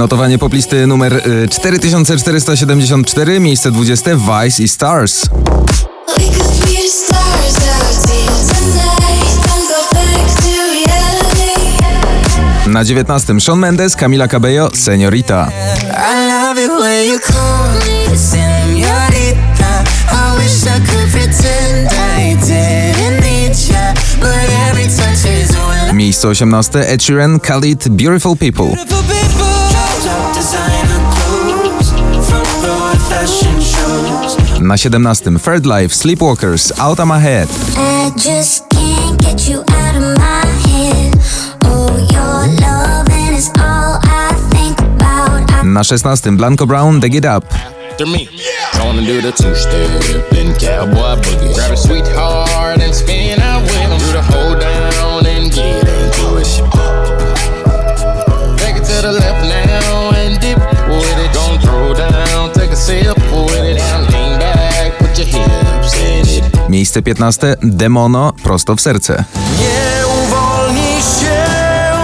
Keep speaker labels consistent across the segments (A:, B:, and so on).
A: Notowanie poplisty numer y, 4474, miejsce 20 Vice i Stars.
B: Reality.
A: Na 19 Shawn Mendes, Camila Cabello,
C: all
A: Miejsce 18 Ed Sheeran, Khalid, Beautiful People. Na 17 Third Life, Sleepwalkers, Out of My Head.
B: I just can't get you out of my
A: Miejsce 15 Demono, Prosto w Serce.
D: Nie uwolnisz się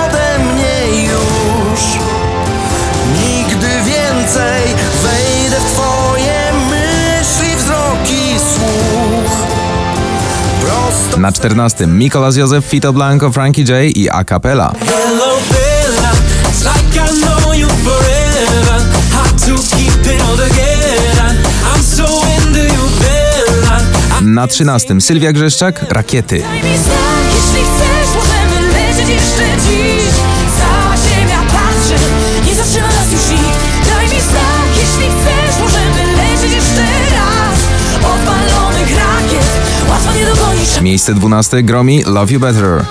D: ode mnie już Nigdy więcej wejdę w twoje myśli, wzrok i słuch Prosto
A: Na 14 Mikolas Józef, Fito Blanco, Frankie J i A Cappella.
D: Hello
A: Na 13 Sylwia Grzeszczak, Rakiety.
E: Daj mi znak, jeśli chcesz, możemy lecieć jeszcze dziś Cała ziemia patrzy, nie zatrzyma nas już nikt. Daj mi znak, jeśli chcesz, możemy lecieć jeszcze raz. Odpalonych rakiet, łatwo nie dogonisz
A: Miejsce 12 Gromi, Love You Better.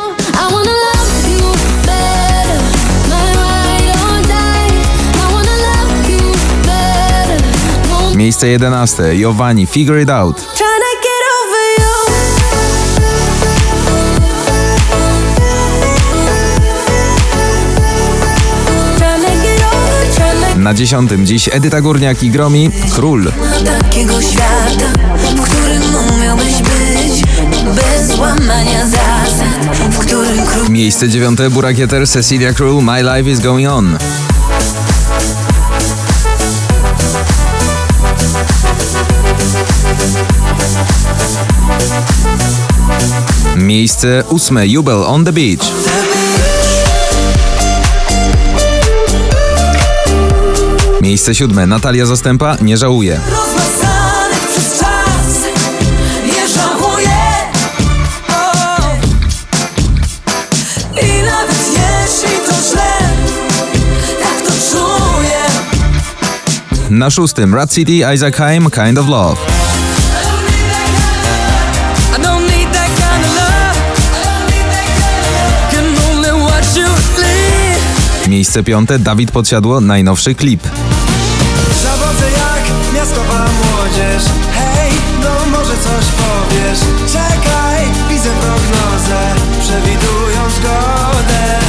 A: Miejsce 11 Giovanni, Figure It Out. Na 10 dziś Edyta Górniak i Gromi, Król.
C: takiego świata, w którym umiałbyś być bez łamania zasad, w którym król
A: Miejsce 9 Burakieter, Cecilia Król, My Life Is Going On. Miejsce 8 Jubel on the Beach. Miejsce 7 Natalia Zastępa, Nie
E: rozmazanych przez czas Nie żałuję o. I nawet jeśli to źle Tak to czuję.
A: Na szóstym. Rat City, Isaac Haim, Kind of Love. Miejsce piąte. Dawid Podsiadło, najnowszy klip.
D: Młodzież Hej, no może coś powiesz. Czekaj, widzę prognozę Przewidują zgodę.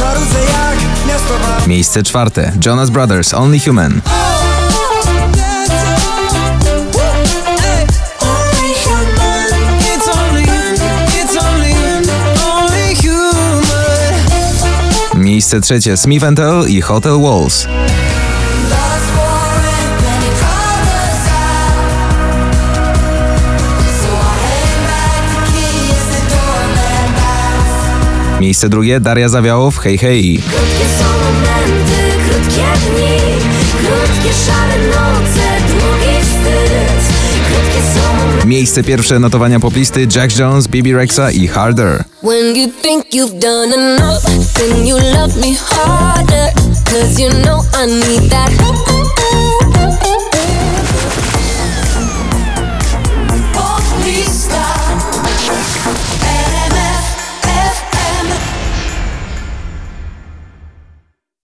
D: Narodzę jak miastowa
A: Miejsce czwarte. Jonas Brothers, only human. Miejsce trzecie. Smith Tell i Hotel Walls. Miejsce drugie Daria Zawiałow, Hej Hej.
E: Krótkie są momenty, krótkie dni Krótkie szare noce, długi wstyd Krótkie są momenty
A: Miejsce pierwsze notowania poplisty Jack Jones, Bibi Rexa i Harder.
C: When you think you've done enough, then you love me harder. Cause you know I need that.